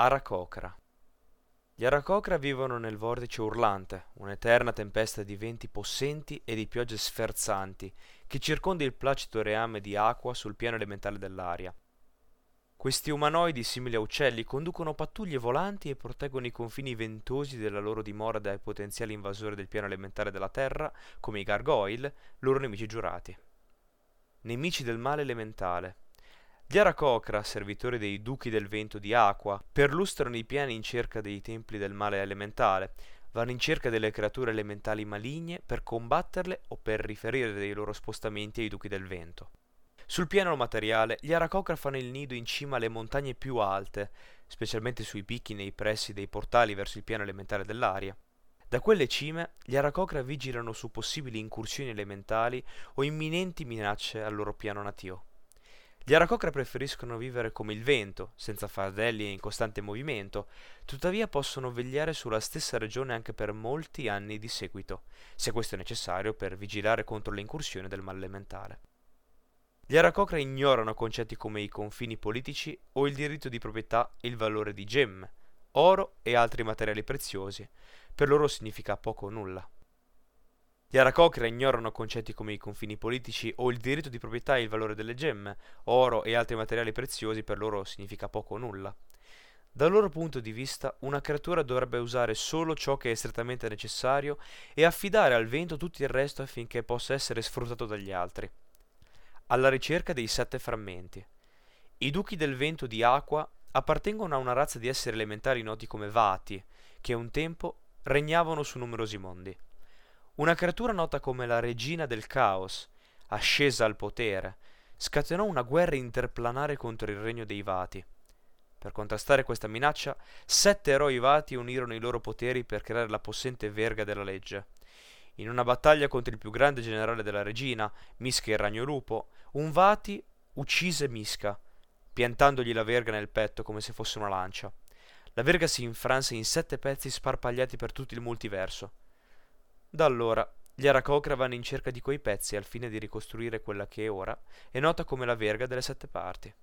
Aracocra. Gli Aracocra vivono nel vortice urlante, un'eterna tempesta di venti possenti e di piogge sferzanti, che circonda il placido reame di acqua sul piano elementare dell'aria. Questi umanoidi, simili a uccelli, conducono pattuglie volanti e proteggono i confini ventosi della loro dimora dai potenziali invasori del piano elementare della Terra, come i gargoyle, loro nemici giurati. Nemici del male elementale, gli Aracocra, servitori dei duchi del vento di Aqua, perlustrano i piani in cerca dei templi del male elementale, vanno in cerca delle creature elementali maligne per combatterle o per riferire dei loro spostamenti ai duchi del vento. Sul piano materiale, gli Aracocra fanno il nido in cima alle montagne più alte, specialmente sui picchi nei pressi dei portali verso il piano elementare dell'aria. Da quelle cime, gli Aracocra vigilano su possibili incursioni elementali o imminenti minacce al loro piano natio. Gli aracocra preferiscono vivere come il vento, senza fardelli e in costante movimento, tuttavia possono vegliare sulla stessa regione anche per molti anni di seguito, se questo è necessario per vigilare contro le incursioni del male elementale. Gli aracocra ignorano concetti come i confini politici o il diritto di proprietà e il valore di gemme, oro e altri materiali preziosi. Per loro significa poco o nulla. Gli Aracocra ignorano concetti come i confini politici o il diritto di proprietà e il valore delle gemme, oro e altri materiali preziosi per loro significa poco o nulla. Dal loro punto di vista, una creatura dovrebbe usare solo ciò che è strettamente necessario e affidare al vento tutto il resto affinché possa essere sfruttato dagli altri. Alla ricerca dei sette frammenti. I duchi del vento di Aqua appartengono a una razza di esseri elementari noti come Vati, che un tempo regnavano su numerosi mondi. Una creatura nota come la regina del caos, ascesa al potere, scatenò una guerra interplanare contro il regno dei Vati. Per contrastare questa minaccia, sette eroi Vati unirono i loro poteri per creare la possente verga della legge. In una battaglia contro il più grande generale della regina, Miska il ragno lupo, un Vati uccise Miska, piantandogli la verga nel petto come se fosse una lancia. La verga si infranse in sette pezzi sparpagliati per tutto il multiverso. Da allora gli Aracocra vanno in cerca di quei pezzi al fine di ricostruire quella che ora è nota come la verga delle sette parti.